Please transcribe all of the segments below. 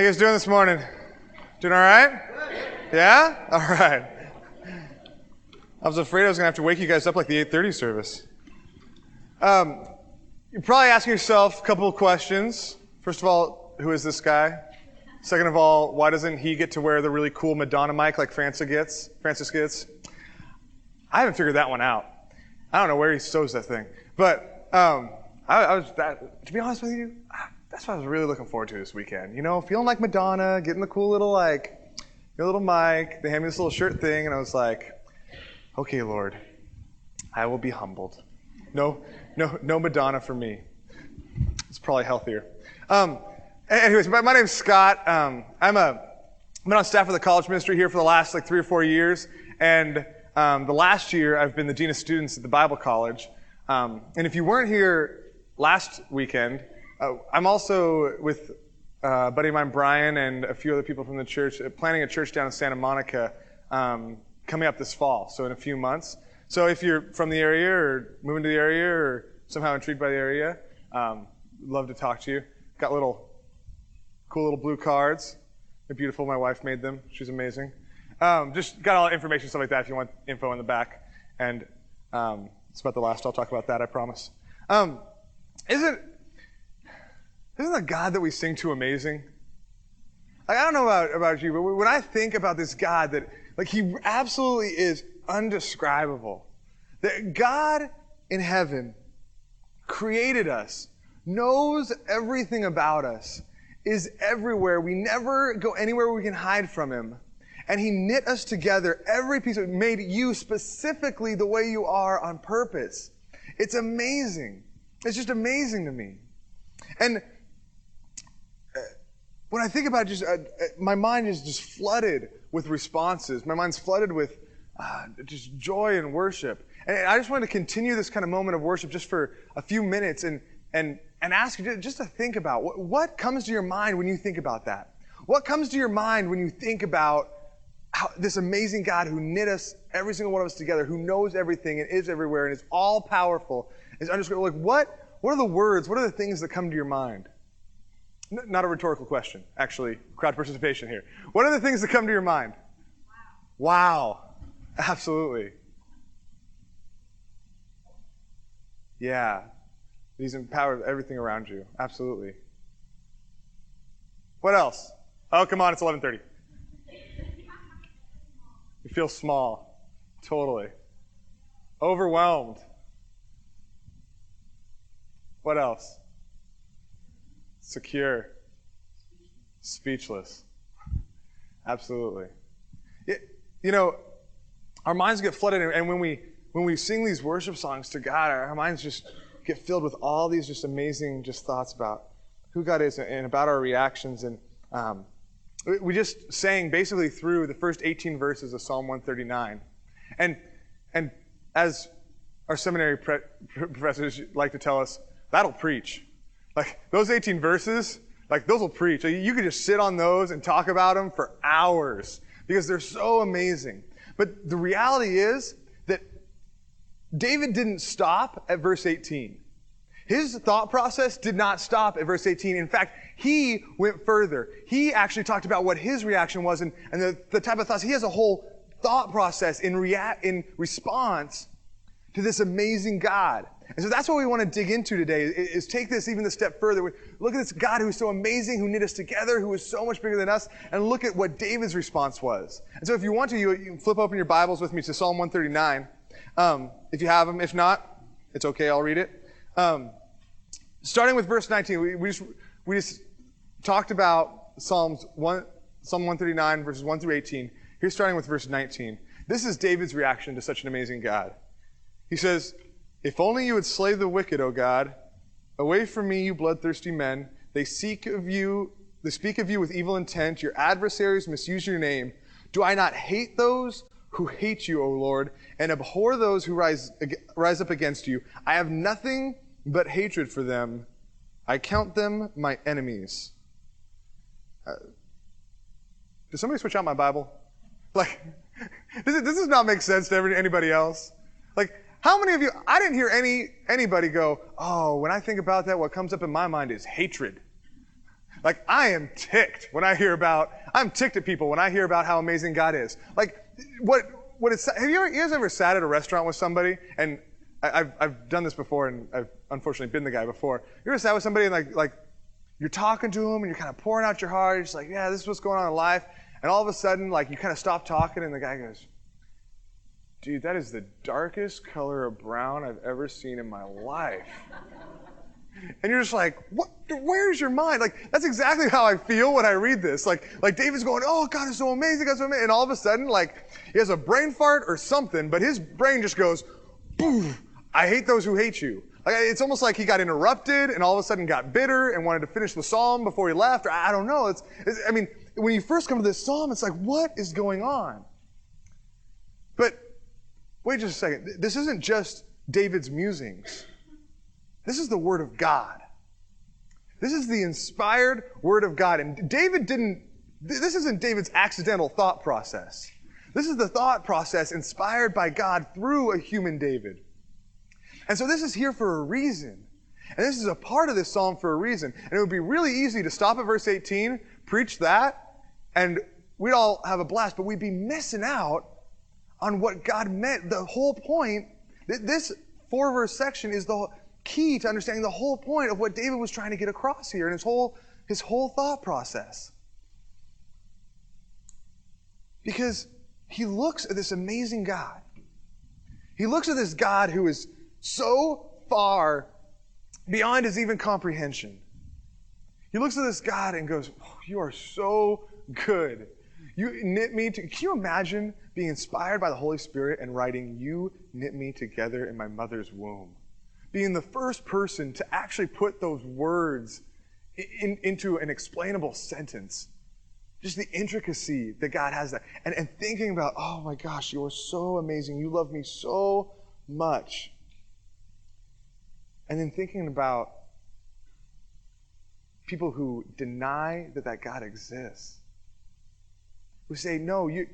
You guys doing this morning? Doing all right? Yeah? All right. I was afraid I was going to have to wake you guys up like the 8:30 service. Um, you're probably asking yourself a couple of questions. First of all, who is this guy? Second of all, why doesn't he get to wear the really cool Madonna mic like Francis gets? Francis gets. I haven't figured that one out. I don't know where he sews that thing, but um, I, I, was that. To be honest with you, that's what I was really looking forward to this weekend. You know, feeling like Madonna, getting the cool little like, your little mic. They hand me this little shirt thing, and I was like, okay, Lord, I will be humbled. No, no, no Madonna for me. It's probably healthier. Um, anyways, my, my name's Scott. Um, I'm a, I've been on staff for the college ministry here for the last like three or four years, and um, the last year I've been the dean of students at the Bible College. Um, and if you weren't here last weekend, uh, I'm also with uh, a buddy of mine, Brian, and a few other people from the church, uh, planning a church down in Santa Monica um, coming up this fall, so in a few months. So if you're from the area or moving to the area or somehow intrigued by the area, um, love to talk to you. Got little cool little blue cards. They're beautiful. My wife made them. She's amazing. Um, just got all information, stuff like that, if you want info in the back. And um, it's about the last I'll talk about that, I promise. Um, isn't isn't the God that we sing to amazing? Like, I don't know about, about you, but when I think about this God that, like, He absolutely is undescribable. That God in heaven created us, knows everything about us, is everywhere. We never go anywhere we can hide from Him. And He knit us together, every piece of made you specifically the way you are on purpose. It's amazing. It's just amazing to me. And when I think about just uh, my mind is just flooded with responses. My mind's flooded with uh, just joy and worship. And I just wanted to continue this kind of moment of worship just for a few minutes and and and ask you just to think about what, what comes to your mind when you think about that. What comes to your mind when you think about how, this amazing God who knit us, every single one of us together, who knows everything and is everywhere and is all powerful, is undescribable. Like what? What are the words? What are the things that come to your mind? Not a rhetorical question, actually, crowd participation here. What are the things that come to your mind? Wow. wow. Absolutely. Yeah. He's empowered everything around you. Absolutely. What else? Oh, come on, it's 11:30. You feel small. Totally. Overwhelmed. What else? Secure, speechless. Absolutely. It, you know, our minds get flooded, and when we when we sing these worship songs to God, our minds just get filled with all these just amazing just thoughts about who God is and about our reactions. And um, we just sang basically through the first 18 verses of Psalm 139. And and as our seminary pre- professors like to tell us, that'll preach. Like those 18 verses, like those will preach. You could just sit on those and talk about them for hours because they're so amazing. But the reality is that David didn't stop at verse 18. His thought process did not stop at verse 18. In fact, he went further. He actually talked about what his reaction was and, and the, the type of thoughts. He has a whole thought process in, rea- in response to this amazing God. And so that's what we want to dig into today is take this even a step further. Look at this God who's so amazing, who knit us together, who is so much bigger than us, and look at what David's response was. And so if you want to, you, you flip open your Bibles with me to Psalm 139. Um, if you have them. If not, it's okay, I'll read it. Um, starting with verse 19, we, we, just, we just talked about Psalms 1, Psalm 139, verses 1 through 18. Here's starting with verse 19. This is David's reaction to such an amazing God. He says, if only you would slay the wicked, O God. Away from me, you bloodthirsty men. They seek of you, they speak of you with evil intent. Your adversaries misuse your name. Do I not hate those who hate you, O Lord, and abhor those who rise, rise up against you? I have nothing but hatred for them. I count them my enemies. Uh, does somebody switch out my Bible? Like, does, does this not make sense to anybody else? Like, how many of you, I didn't hear any, anybody go, oh, when I think about that, what comes up in my mind is hatred. Like, I am ticked when I hear about, I'm ticked at people when I hear about how amazing God is. Like, what, what it's, have you, ever, you guys ever sat at a restaurant with somebody? And I, have I've done this before, and I've unfortunately been the guy before. You ever sat with somebody and, like, like, you're talking to them and you're kind of pouring out your heart. You're just like, yeah, this is what's going on in life. And all of a sudden, like, you kind of stop talking, and the guy goes, dude, that is the darkest color of brown I've ever seen in my life. And you're just like, what? Where's your mind? Like, that's exactly how I feel when I read this. Like, like David's going, oh, God is so amazing, God's so amazing. And all of a sudden, like, he has a brain fart or something, but his brain just goes, boom, I hate those who hate you. Like, it's almost like he got interrupted and all of a sudden got bitter and wanted to finish the psalm before he left. Or I don't know. It's, it's I mean, when you first come to this psalm, it's like, what is going on? But wait just a second. This isn't just David's musings. This is the Word of God. This is the inspired Word of God. And David didn't, this isn't David's accidental thought process. This is the thought process inspired by God through a human David. And so this is here for a reason. And this is a part of this psalm for a reason. And it would be really easy to stop at verse 18, preach that, and we'd all have a blast, but we'd be missing out on what God meant. The whole point, this four verse section is the key to understanding the whole point of what David was trying to get across here and his whole, his whole thought process. Because he looks at this amazing God. He looks at this God who is so far beyond his even comprehension. He looks at this God and goes, oh, You are so good. You knit me to. Can you imagine being inspired by the Holy Spirit and writing, You knit me together in my mother's womb? being the first person to actually put those words in, into an explainable sentence. Just the intricacy that God has that. And, and thinking about, oh my gosh, you are so amazing. You love me so much. And then thinking about people who deny that that God exists. Who say, no, you,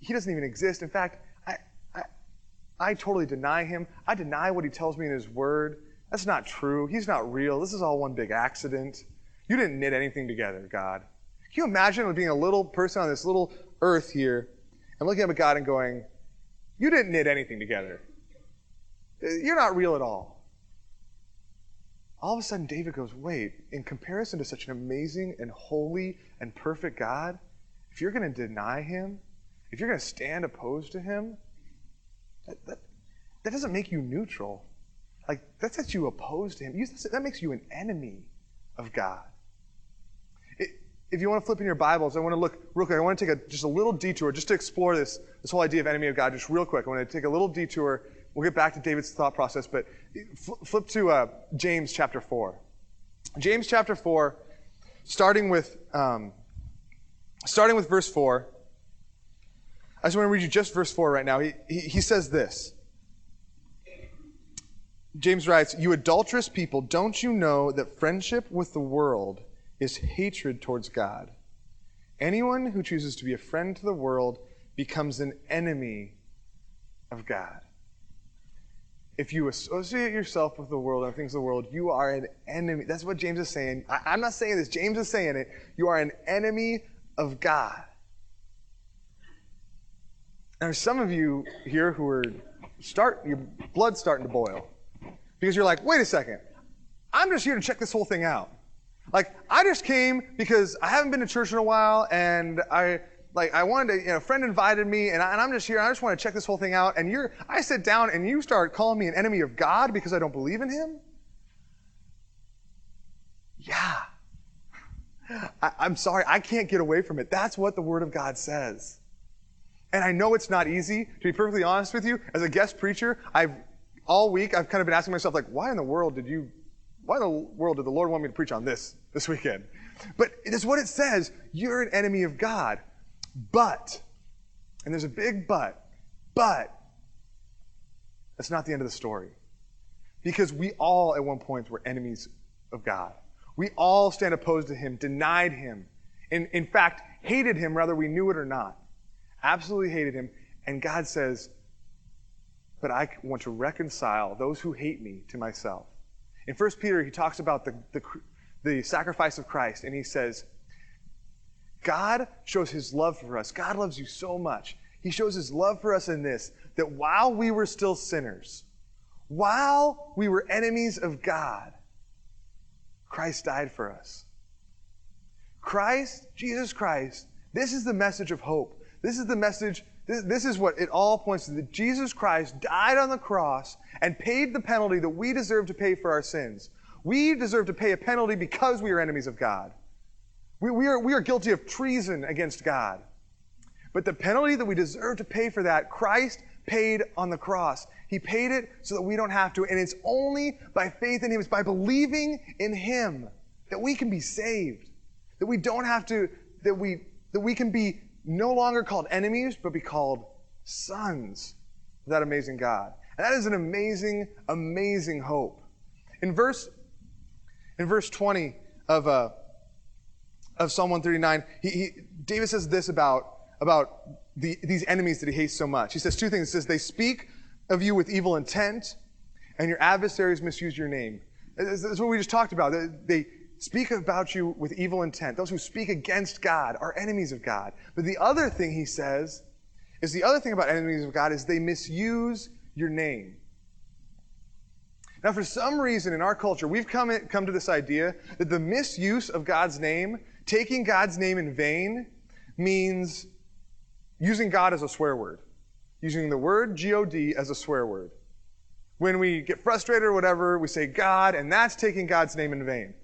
he doesn't even exist. In fact, I I totally deny him. I deny what he tells me in his word. That's not true. He's not real. This is all one big accident. You didn't knit anything together, God. Can you imagine being a little person on this little earth here and looking up at God and going, You didn't knit anything together. You're not real at all. All of a sudden, David goes, Wait, in comparison to such an amazing and holy and perfect God, if you're going to deny him, if you're going to stand opposed to him, that, that, that doesn't make you neutral. Like, that sets you opposed to Him. You, that makes you an enemy of God. If you want to flip in your Bibles, I want to look real quick. I want to take a, just a little detour just to explore this, this whole idea of enemy of God just real quick. I want to take a little detour. We'll get back to David's thought process, but flip to uh, James chapter 4. James chapter 4, starting with, um, starting with verse 4. I just want to read you just verse 4 right now. He, he, he says this. James writes, You adulterous people, don't you know that friendship with the world is hatred towards God? Anyone who chooses to be a friend to the world becomes an enemy of God. If you associate yourself with the world and things of the world, you are an enemy. That's what James is saying. I, am not saying this, James is saying it. You are an enemy of God. There's some of you here who are start your blood's starting to boil because you're like, wait a second, I'm just here to check this whole thing out. Like I just came because I haven't been to church in a while, and I like I wanted to, you know, a friend invited me, and, I, am just here. I just want to check this whole thing out. And you're, I sit down, and you start calling me an enemy of God because I don't believe in Him. Yeah. I, I'm sorry, I can't get away from it. That's what the Word of God says. And I know it's not easy, to be perfectly honest with you. As a guest preacher, I've all week I've kind of been asking myself, like, why in the world did you why in the world did the Lord want me to preach on this this weekend? But it is what it says. You're an enemy of God. But, and there's a big but, but that's not the end of the story. Because we all at one point were enemies of God. We all stand opposed to him, denied him, and in fact, hated him whether we knew it or not absolutely hated him. And God says, But I want to reconcile those who hate me to myself. In 1 Peter, he talks about the, the, the sacrifice of Christ, and he says, God shows his love for us. God loves you so much. He shows his love for us in this that while we were still sinners, while we were enemies of God, Christ died for us. Christ, Jesus Christ, this is the message of hope. This is the message, this, this is what it all points to that Jesus Christ died on the cross and paid the penalty that we deserve to pay for our sins. We deserve to pay a penalty because we are enemies of God. We, we, are, we are guilty of treason against God. But the penalty that we deserve to pay for that, Christ paid on the cross. He paid it so that we don't have to. And it's only by faith in Him, it's by believing in Him that we can be saved. That we don't have to, that we, that we can be no longer called enemies, but be called sons of that amazing God. And that is an amazing, amazing hope. In verse, in verse 20 of, uh, of Psalm 139, he, he, David says this about, about the, these enemies that he hates so much. He says two things. He says, They speak of you with evil intent, and your adversaries misuse your name. That's what we just talked about. They speak about you with evil intent. Those who speak against God are enemies of God. But the other thing he says is the other thing about enemies of God is they misuse your name. Now, for some reason in our culture, we've come, come to this idea that the misuse of God's name taking God's name in vain means using God as a swear word, using the word God as a swear word. When we get frustrated or whatever, we say God, and that's taking God's name in vain.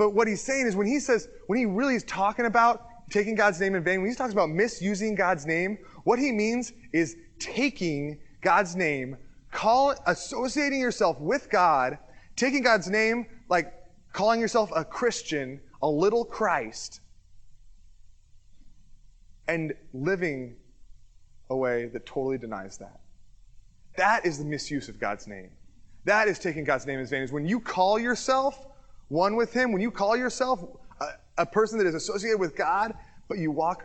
But what he's saying is when he says, when he really is talking about taking God's name in vain, when he talks about misusing God's name, what he means is taking God's name, call, associating yourself with God, taking God's name, like calling yourself a Christian, a little Christ and living a way that totally denies that. That is the misuse of God's name. That is taking God's name in vain. Is when you call yourself one with Him, when you call yourself a, a, person that is associated with God, but you walk,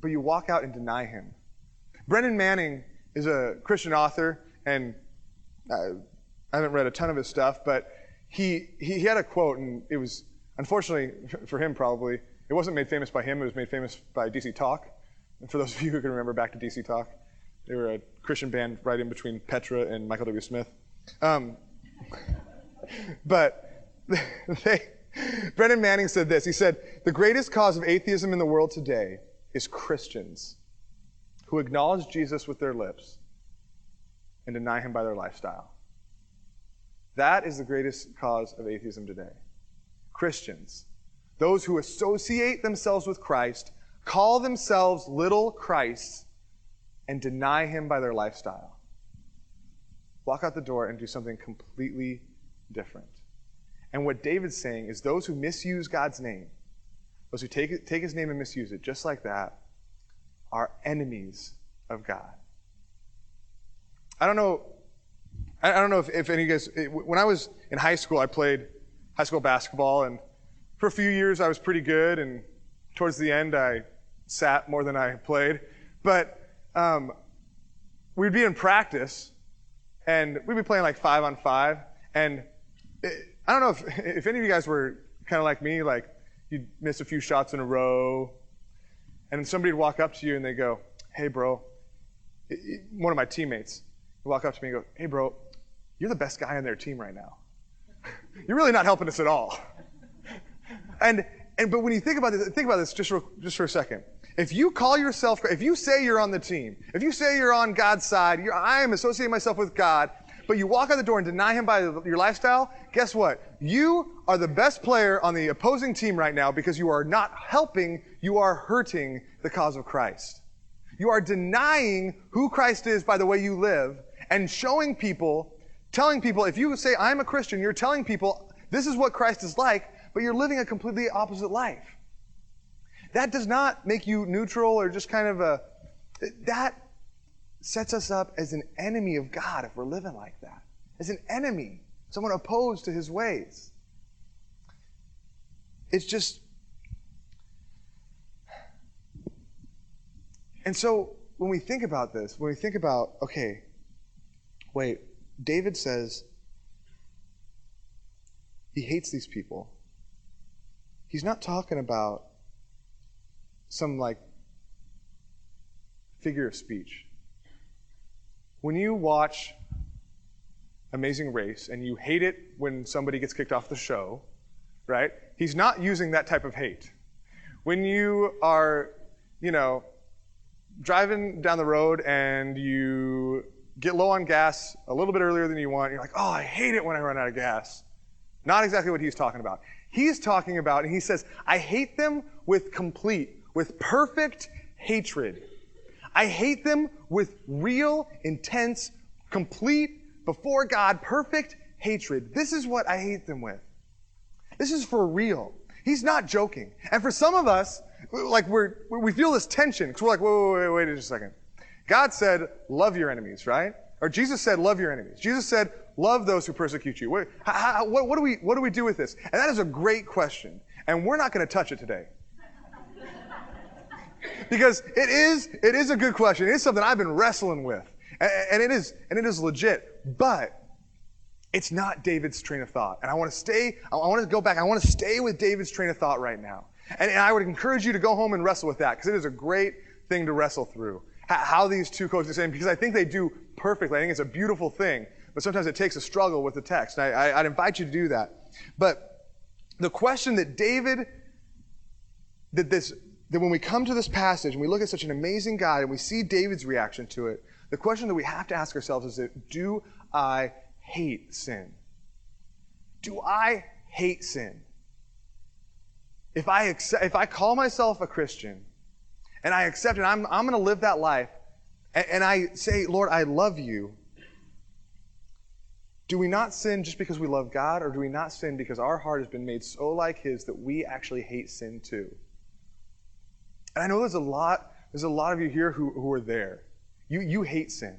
but you walk out and deny Him. Brennan Manning is a Christian author, and I, I haven't read a ton of his stuff, but he, he, he had a quote, and it was Unfortunately, for him probably, it wasn't made famous by him, it was made famous by DC Talk. And for those of you who can remember back to DC Talk, they were a Christian band right in between Petra and Michael W. Smith. Um, but they, Brennan Manning said this. He said, The greatest cause of atheism in the world today is Christians who acknowledge Jesus with their lips and deny him by their lifestyle. That is the greatest cause of atheism today. Christians, those who associate themselves with Christ, call themselves little Christs, and deny him by their lifestyle. Walk out the door and do something completely different. And what David's saying is those who misuse God's name, those who take, take his name and misuse it, just like that, are enemies of God. I don't know. I don't know if, if any of you guys. When I was in high school, I played high school basketball, and for a few years I was pretty good, and towards the end I sat more than I played. But um, we'd be in practice, and we'd be playing like five on five, and it, I don't know if, if any of you guys were kind of like me, like you'd miss a few shots in a row, and somebody'd walk up to you and they go, "Hey, bro," one of my teammates would walk up to me and go, "Hey, bro, you're the best guy on their team right now." You're really not helping us at all. And, and but when you think about this, think about this just for, just for a second. If you call yourself, if you say you're on the team, if you say you're on God's side, I am associating myself with God, but you walk out the door and deny Him by your lifestyle, guess what? You are the best player on the opposing team right now because you are not helping, you are hurting the cause of Christ. You are denying who Christ is by the way you live and showing people telling people, if you say, I'm a Christian, you're telling people this is what Christ is like, but you're living a completely opposite life. That does not make you neutral or just kind of a. That sets us up as an enemy of God if we're living like that. As an enemy, someone opposed to his ways. It's just. And so when we think about this, when we think about, okay, wait, David says he hates these people. he's not talking about some like figure of speech. When you watch Amazing Race and you hate it when somebody gets kicked off the show, right? He's not using that type of hate. When you are, you know, driving down the road and you get low on gas a little bit earlier than you want, you're like, oh, I hate it when I run out of gas. Not exactly what he's talking about. He's talking about, and he says, I hate them with complete, with perfect hatred. I hate them with real, intense, complete, before God, perfect hatred. This is what I hate them with. This is for real. He's not joking. And for some of us, like we're, we feel this tension because we're like, wait, wait, wait, wait a second. God said, love your enemies, right? Or Jesus said, love your enemies. Jesus said, love those who persecute you. What, how, what, what, do we, what do we do with this? And that is a great question. And we're not going to touch it today. Because it is, it is a good question. It is something I've been wrestling with. And, and it is, and it is legit. But it's not David's train of thought. And I want to stay, I want to go back. I want to stay with David's train of thought right now. And, and I would encourage you to go home and wrestle with that because it is a great thing to wrestle through. How, these two coexist, and because I think they do perfectly. I think it's a beautiful thing. But sometimes it takes a struggle with the text. And I, I'd invite you to do that. But the question that David, that this, that when we come to this passage and we look at such an amazing God and we see David's reaction to it, the question that we have to ask ourselves is that, do I hate sin? Do I hate sin? If I, accept, if I call myself a Christian and I accept it, I'm, I'm going to live that life, and, and I say, Lord, I love you, do we not sin just because we love God, or do we not sin because our heart has been made so like His that we actually hate sin too? And I know there's a lot, there's a lot of you here who, who are there. You, you hate sin.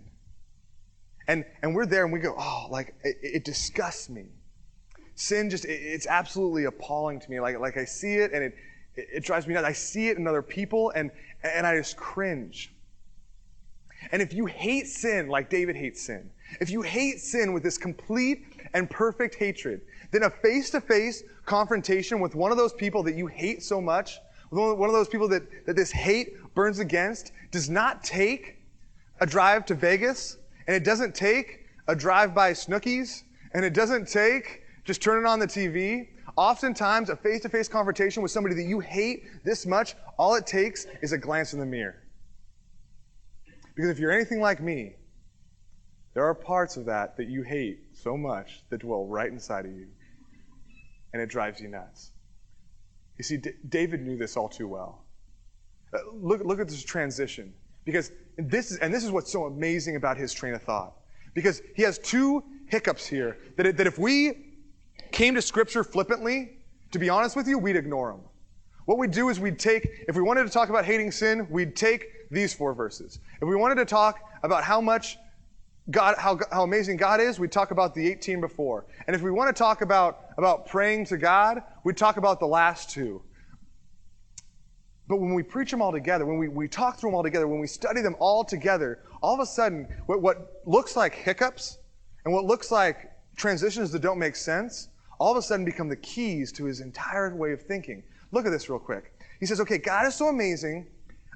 And, and we're there and we go, oh, like, it, it disgusts me. Sin just, it, it's absolutely appalling to me. Like, like I see it and it, it, it drives me nuts. I see it in other people and, and I just cringe. And if you hate sin like David hates sin, if you hate sin with this complete and perfect hatred, then a face to face confrontation with one of those people that you hate so much, one of those people that, that this hate burns against, does not take a drive to Vegas and it doesn't take a drive by Snookies, and it doesn't take just turning on the TV. Oftentimes, a face to face confrontation with somebody that you hate this much, all it takes is a glance in the mirror. Because if you're anything like me, there are parts of that that you hate so much that dwell right inside of you, and it drives you nuts. You see, D- David knew this all too well. Uh, look, look at this transition. Because this is, and this is what's so amazing about his train of thought. Because he has two hiccups here that, that if we came to scripture flippantly, to be honest with you, we'd ignore them. What we'd do is we'd take, if we wanted to talk about hating sin, we'd take these four verses. If we wanted to talk about how much God, how, how amazing God is, we'd talk about the 18 before. And if we want to talk about, about praying to God, we'd talk about the last two. But when we preach them all together, when we, we talk through them all together, when we study them all together, all of a sudden, what, what looks like hiccups and what looks like transitions that don't make sense, all of a sudden become the keys to his entire way of thinking. Look at this real quick. He says, okay, God is so amazing.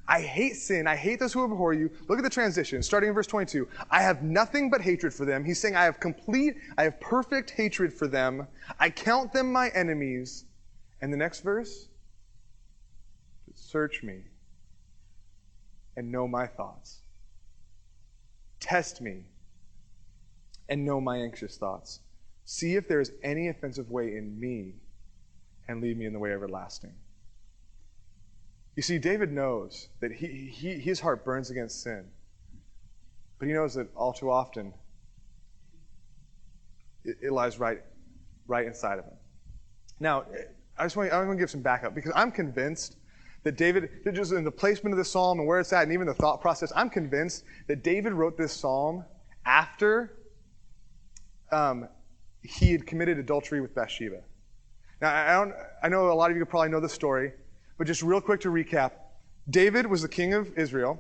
I hate sin. I hate those who abhor you. Look at the transition, starting in verse 22. I have nothing but hatred for them. He's saying, I have complete, I have perfect hatred for them. I count them my enemies. And the next verse, Search me and know my thoughts. Test me and know my anxious thoughts. See if there is any offensive way in me and lead me in the way everlasting. You see, David knows that he, he, his heart burns against sin, but he knows that all too often it, it lies right, right inside of him. Now, I just want, I want to give some backup because I'm convinced that David, just in the placement of the psalm and where it's at, and even the thought process, I'm convinced that David wrote this psalm after um, he had committed adultery with Bathsheba. Now, I, don't, I know a lot of you probably know the story, but just real quick to recap David was the king of Israel.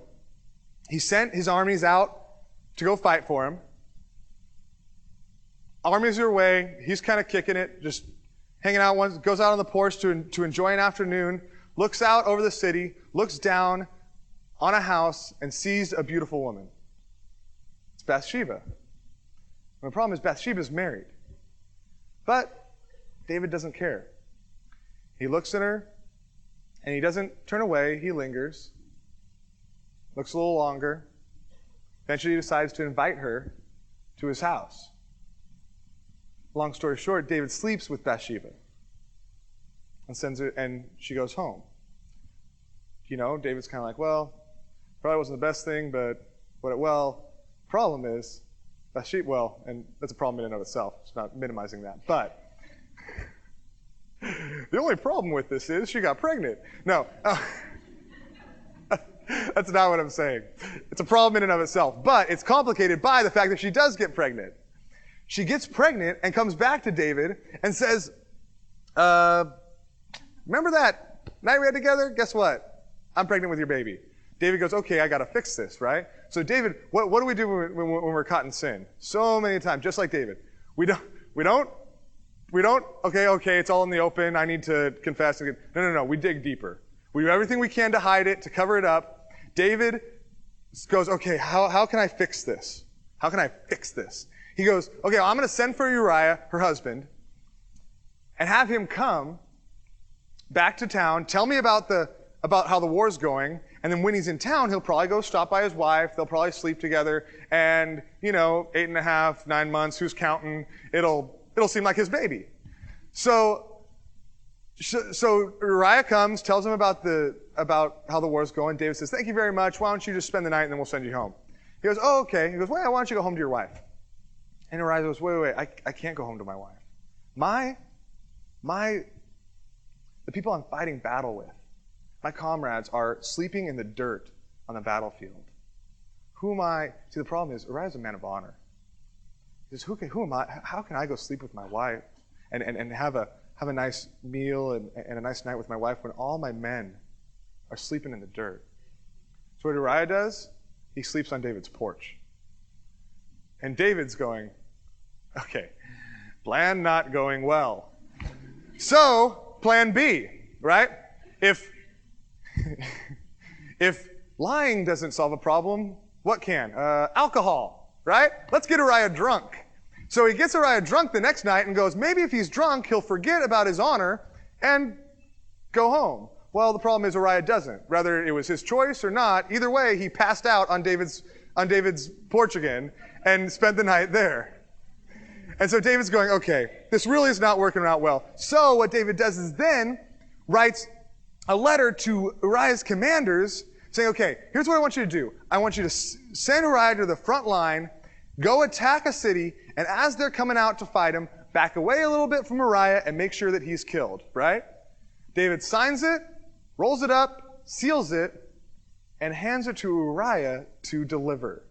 He sent his armies out to go fight for him. Armies are away. He's kind of kicking it, just hanging out, once, goes out on the porch to, to enjoy an afternoon, looks out over the city, looks down on a house, and sees a beautiful woman. It's Bathsheba. And the problem is, Bathsheba's married. But David doesn't care. He looks at her, and he doesn't turn away, he lingers, looks a little longer. Eventually, he decides to invite her to his house. Long story short, David sleeps with Bathsheba and sends her, and she goes home. You know, David's kind of like, well, probably wasn't the best thing, but what it, well, problem is, Bathsheba, well, and that's a problem in and of itself. It's not minimizing that. But the only problem with this is she got pregnant. No. Uh, that's not what I'm saying. It's a problem in and of itself. But it's complicated by the fact that she does get pregnant. She gets pregnant and comes back to David and says, uh, Remember that night we had together? Guess what? I'm pregnant with your baby. David goes, Okay, I got to fix this, right? So, David, what, what do we do when, when, when we're caught in sin? So many times, just like David. We don't, we don't, we don't, okay, okay, it's all in the open. I need to confess. Again. No, no, no. We dig deeper. We do everything we can to hide it, to cover it up. David goes, okay, how, how can I fix this? How can I fix this? He goes, okay, well, I'm going to send for Uriah, her husband, and have him come back to town, tell me about the about how the war's going, and then when he's in town, he'll probably go stop by his wife. They'll probably sleep together, and you know, eight and a half, nine months, who's counting? It'll it'll seem like his baby. So so Uriah comes, tells him about the about how the war's going. David says, "Thank you very much. Why don't you just spend the night and then we'll send you home?" He goes, "Oh, okay." He goes, "Well, why don't you go home to your wife?" And Uriah goes, "Wait, wait, wait. I, I can't go home to my wife. My my the people I'm fighting battle with, my comrades, are sleeping in the dirt on the battlefield. Who am I? See, the problem is Uriah's a man of honor. Who, who am I? How can I go sleep with my wife and, and, and have, a, have a nice meal and, and a nice night with my wife when all my men are sleeping in the dirt? So what Uriah does, he sleeps on David's porch. And David's going, okay, plan not going well. So plan B, right? If, if lying doesn't solve a problem, what can? Uh, alcohol, right? Let's get Uriah drunk. So he gets Uriah drunk the next night and goes, maybe if he's drunk, he'll forget about his honor and go home. Well, the problem is Uriah doesn't. Whether it was his choice or not, either way, he passed out on David's, on David's porch again and spent the night there. And so David's going, okay, this really is not working out well. So what David does is then writes a letter to Uriah's commanders saying, okay, here's what I want you to do. I want you to send Uriah to the front line, go attack a city, and as they're coming out to fight him, back away a little bit from Uriah and make sure that he's killed, right? David signs it, rolls it up, seals it, and hands it to Uriah to deliver.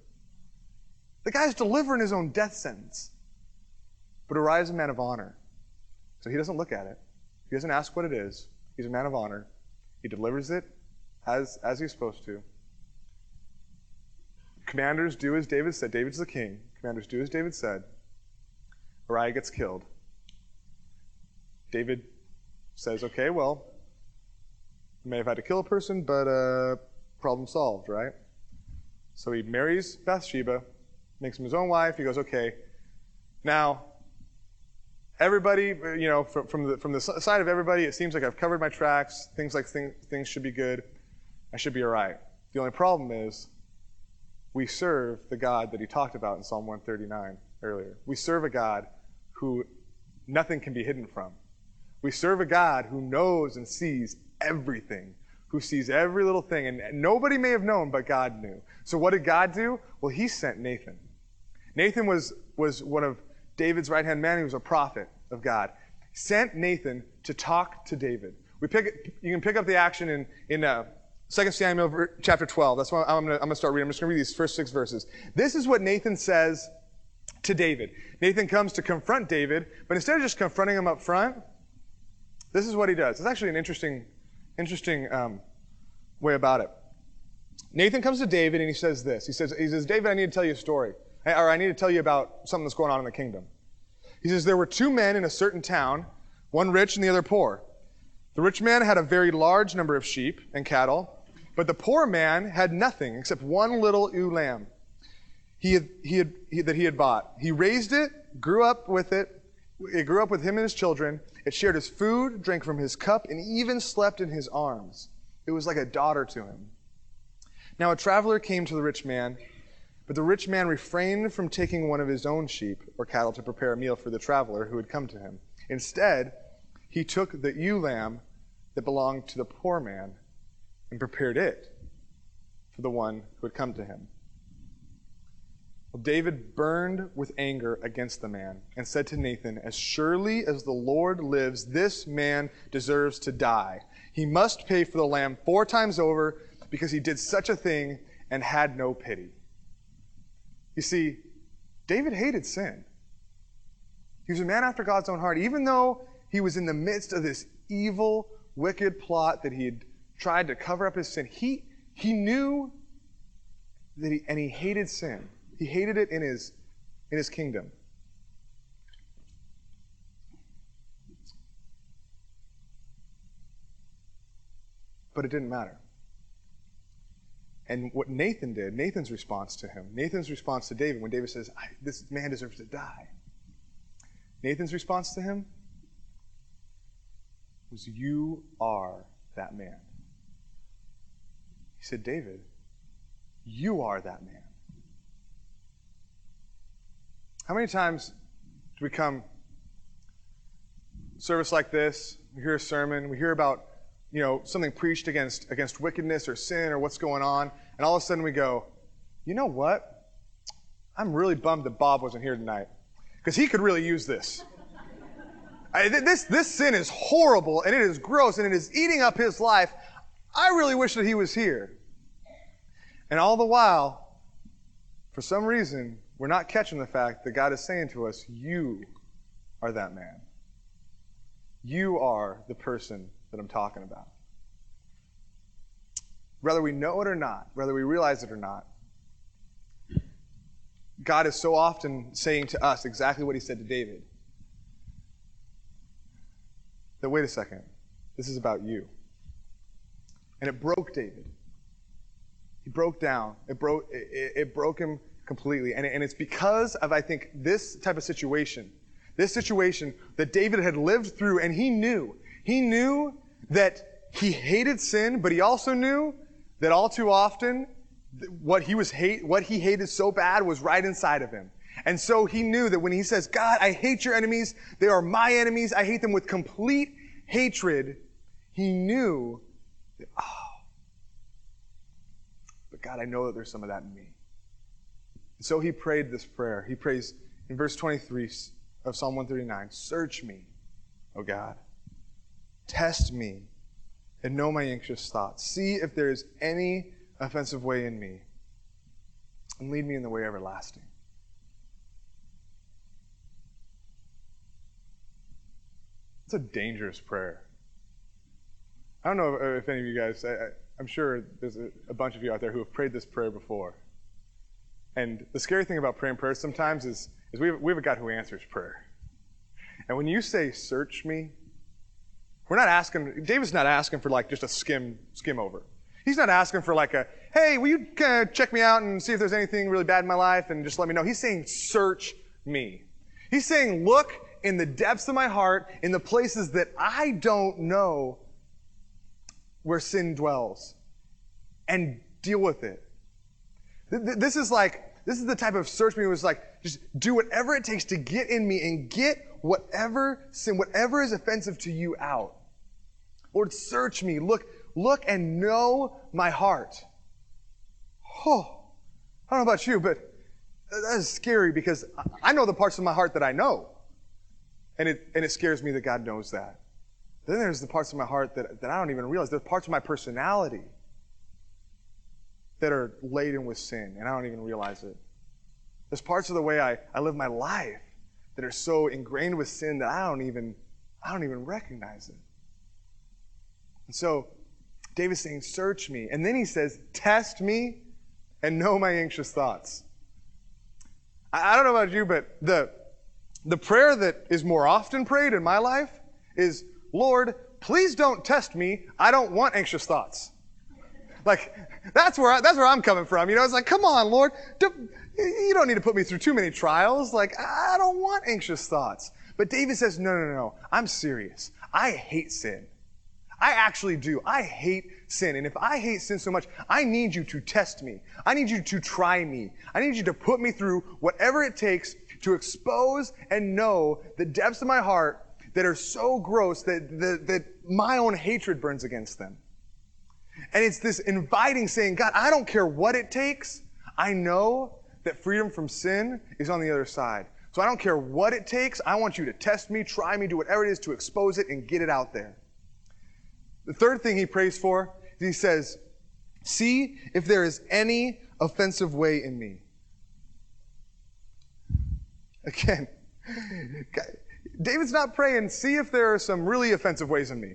The guy's delivering his own death sentence. But Uriah is a man of honor. So he doesn't look at it. He doesn't ask what it is. He's a man of honor. He delivers it as, as he's supposed to. Commanders do as David said. David's the king. Commanders do as David said. Uriah gets killed. David says, okay, well, I may have had to kill a person, but uh, problem solved, right? So he marries Bathsheba, makes him his own wife. He goes, okay, now everybody, you know, from, from, the, from the side of everybody, it seems like I've covered my tracks. Things like thing, things should be good. I should be all right. The only problem is we serve the God that he talked about in Psalm 139 earlier. We serve a God who nothing can be hidden from. We serve a God who knows and sees everything, who sees every little thing. And nobody may have known, but God knew. So what did God do? Well, he sent Nathan. Nathan was, was one of David's right hand man, he was a prophet of God, sent Nathan to talk to David. We pick, you can pick up the action in, in uh, 2 Samuel chapter 12. That's why I'm going to start reading. I'm just going to read these first six verses. This is what Nathan says to David. Nathan comes to confront David, but instead of just confronting him up front, this is what he does. It's actually an interesting, interesting um, way about it. Nathan comes to David and he says this. He says, he says, David, I need to tell you a story or I need to tell you about something that's going on in the kingdom. He says, There were two men in a certain town. one rich and the other poor. The rich man had a very large number of sheep and cattle, but the poor man had nothing except one little ewe lamb he had, he had, he, that he had bought. He raised it, grew up with it. It grew up with him and his children. It shared his food, drank from his cup, and even slept in his arms. It was like a daughter to him. Now a traveler came to the rich man, but the rich man refrained from taking one of his own sheep or cattle to prepare a meal for the traveler who had come to him. Instead, he took the ewe lamb that belonged to the poor man and prepared it for the one who had come to him. Well, David burned with anger against the man and said to Nathan, As surely as the Lord lives, this man deserves to die. He must pay for the lamb four times over because he did such a thing and had no pity. You see, David hated sin. He was a man after God's own heart. Even though he was in the midst of this evil, wicked plot that he had tried to cover up his sin, he, he knew that he, and he hated sin. He hated it in his, in his kingdom. But it didn't matter. And what Nathan did, Nathan's response to him, Nathan's response to David, when David says, This man deserves to die, Nathan's response to him was, You are that man. He said, David, you are that man. How many times do we come service like this, we hear a sermon, we hear about you know something preached against against wickedness or sin or what's going on, and all of a sudden we go, you know what? I'm really bummed that Bob wasn't here tonight because he could really use this. I, this this sin is horrible and it is gross and it is eating up his life. I really wish that he was here. And all the while, for some reason, we're not catching the fact that God is saying to us, You are that man. You are the person that I'm talking about. Whether we know it or not, whether we realize it or not, God is so often saying to us exactly what he said to David. That, wait a second, this is about you. And it broke David. He broke down. It broke, it, it broke him completely. And, and it's because of, I think, this type of situation, this situation that David had lived through, and he knew. He knew that he hated sin, but he also knew that all too often, what he was hate, what he hated so bad was right inside of him. And so he knew that when he says, God, I hate your enemies, they are my enemies, I hate them with complete hatred, he knew that, oh, but God, I know that there's some of that in me. And So he prayed this prayer. He prays in verse 23 of Psalm 139 Search me, O God. Test me and know my anxious thoughts. See if there is any offensive way in me, and lead me in the way everlasting. It's a dangerous prayer. I don't know if any of you guys, I, am sure there's a, a bunch of you out there who have prayed this prayer before. And the scary thing about praying prayers sometimes is, is we, have, we have a God who answers prayer. And when you say, search me, we're not asking, David's not asking for like just a skim, skim over. He's not asking for like a, hey, will you kind of check me out and see if there's anything really bad in my life and just let me know. He's saying, search me. He's saying, look in the depths of my heart, in the places that I don't know where sin dwells, and deal with it. This is like, this is the type of search me was like, just do whatever it takes to get in me and get whatever sin, whatever is offensive to you out. Lord, search me. Look, look and know my heart. Oh, I don't know about you, but that is scary because I know the parts of my heart that I know. And it, and it scares me that God knows that. Then there's the parts of my heart that, that I don't even realize. There's parts of my personality that are laden with sin, and I don't even realize it. There's parts of the way I, I live my life that are so ingrained with sin that I don't even I don't even recognize it. And so David's saying, search me. And then he says, test me and know my anxious thoughts. I, I don't know about you, but the the prayer that is more often prayed in my life is, Lord, please don't test me. I don't want anxious thoughts. Like, that's where, I, that's where I'm coming from. You know, it's like, come on, Lord. Don't, you don't need to put me through too many trials. Like, I don't want anxious thoughts. But David says, no, no, no. I'm serious. I hate sin. I actually do. I hate sin. And if I hate sin so much, I need you to test me. I need you to try me. I need you to put me through whatever it takes to expose and know the depths of my heart that are so gross that, that, that my own hatred burns against them. And it's this inviting saying, God, I don't care what it takes. I know that freedom from sin is on the other side. So I don't care what it takes. I want you to test me, try me, do whatever it is to expose it and get it out there. The third thing he prays for he says, See if there is any offensive way in me. Again, David's not praying, see if there are some really offensive ways in me.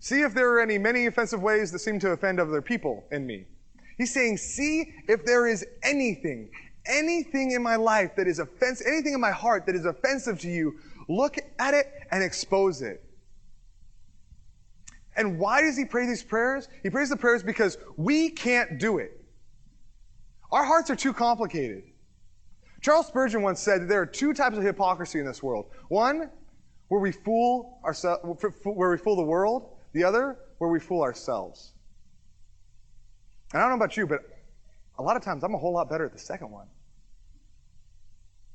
See if there are any many offensive ways that seem to offend other people in me. He's saying, see if there is anything, anything in my life that is offensive, anything in my heart that is offensive to you, look at it and expose it. And why does he pray these prayers? He prays the prayers because we can't do it. Our hearts are too complicated. Charles Spurgeon once said that there are two types of hypocrisy in this world. One, where we fool ourselves, where we fool the world. The other, where we fool ourselves. And I don't know about you, but a lot of times I'm a whole lot better at the second one.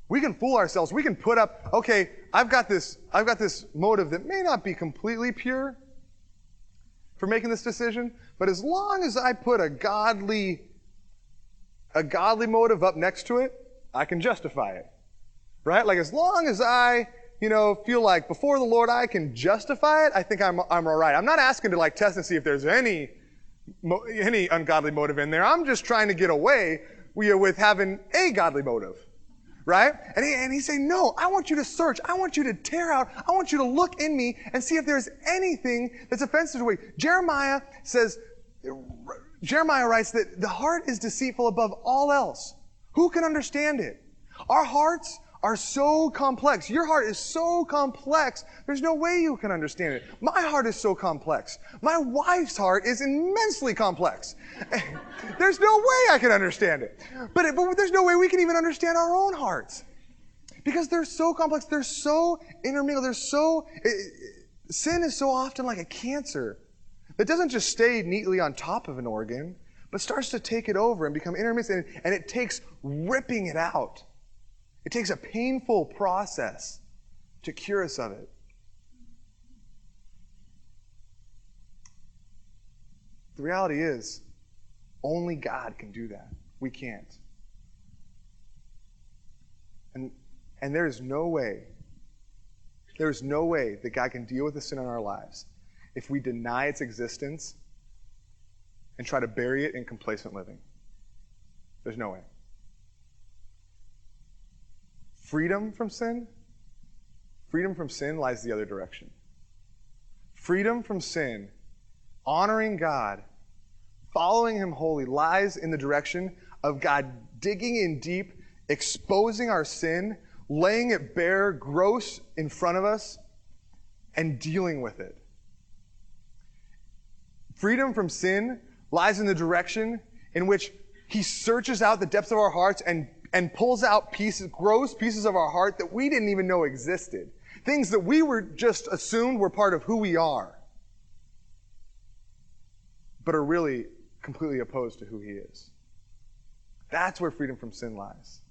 We can fool ourselves. We can put up, okay, I've got this, I've got this motive that may not be completely pure for making this decision, but as long as I put a godly, a godly motive up next to it, I can justify it. Right? Like as long as I, you know, feel like before the Lord I can justify it, I think I'm, I'm alright. I'm not asking to like test and see if there's any, any ungodly motive in there. I'm just trying to get away with having a godly motive right? And, he, and he's saying, No, I want you to search. I want you to tear out. I want you to look in me and see if there's anything that's offensive to me. Jeremiah says, Jeremiah writes that the heart is deceitful above all else. Who can understand it? Our hearts are so complex. Your heart is so complex, there's no way you can understand it. My heart is so complex. My wife's heart is immensely complex. there's no way I can understand it. But, but there's no way we can even understand our own hearts. Because they're so complex, they're so intermingled, they're so. It, sin is so often like a cancer that doesn't just stay neatly on top of an organ, but starts to take it over and become intermixed, and, and it takes ripping it out it takes a painful process to cure us of it. The reality is, only God can do that. We can't. And, and there is no way, there is no way that God can deal with the sin in our lives if we deny its existence and try to bury it in complacent living. There's no way. Freedom from sin? Freedom from sin lies the other direction. Freedom from sin, honoring God, following Him wholly, lies in the direction of God digging in deep, exposing our sin, laying it bare, gross in front of us, and dealing with it. Freedom from sin lies in the direction in which He searches out the depths of our hearts and and pulls out pieces, gross pieces of our heart that we didn't even know existed. Things that we were just assumed were part of who we are, but are really completely opposed to who He is. That's where freedom from sin lies.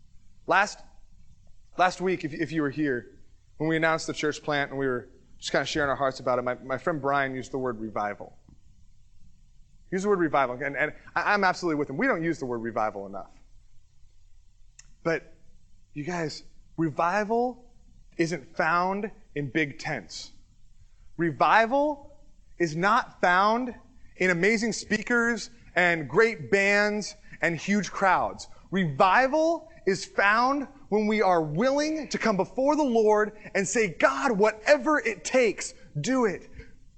Last, last week, if, if you were here, when we announced the church plant and we were just kind of sharing our hearts about it, my, my friend Brian used the word revival. Use the word revival, and, and I'm absolutely with him. We don't use the word revival enough. But you guys, revival isn't found in big tents. Revival is not found in amazing speakers and great bands and huge crowds. Revival is found when we are willing to come before the Lord and say, God, whatever it takes, do it.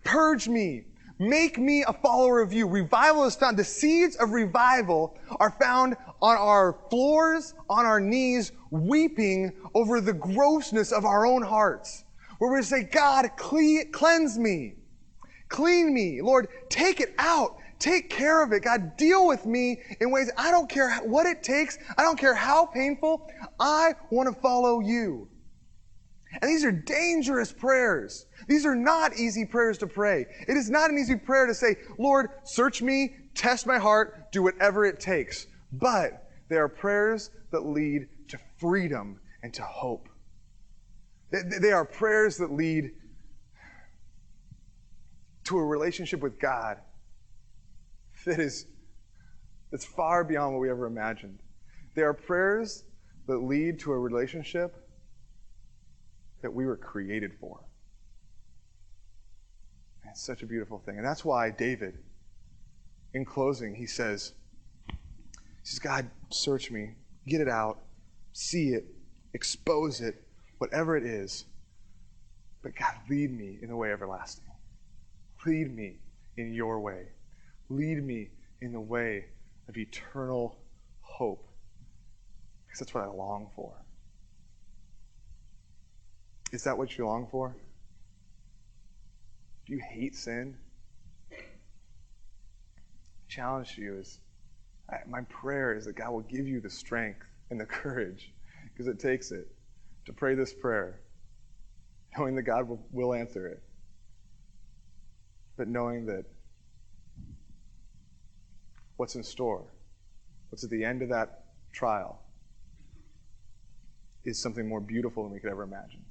Purge me. Make me a follower of you. Revival is found. The seeds of revival are found on our floors, on our knees, weeping over the grossness of our own hearts. where we say, God, cleanse me, clean me. Lord, take it out. Take care of it. God, deal with me in ways I don't care what it takes. I don't care how painful. I want to follow you. And these are dangerous prayers. These are not easy prayers to pray. It is not an easy prayer to say, Lord, search me, test my heart, do whatever it takes. But they are prayers that lead to freedom and to hope. They are prayers that lead to a relationship with God that is that's far beyond what we ever imagined. They are prayers that lead to a relationship that we were created for. It's such a beautiful thing. And that's why David, in closing, he says, he says, God, search me, get it out, see it, expose it, whatever it is. But God, lead me in the way everlasting. Lead me in your way. Lead me in the way of eternal hope. Because that's what I long for. Is that what you long for? Do you hate sin? challenge to you is my prayer is that God will give you the strength and the courage, because it takes it, to pray this prayer, knowing that God will, will answer it, but knowing that what's in store, what's at the end of that trial, is something more beautiful than we could ever imagine.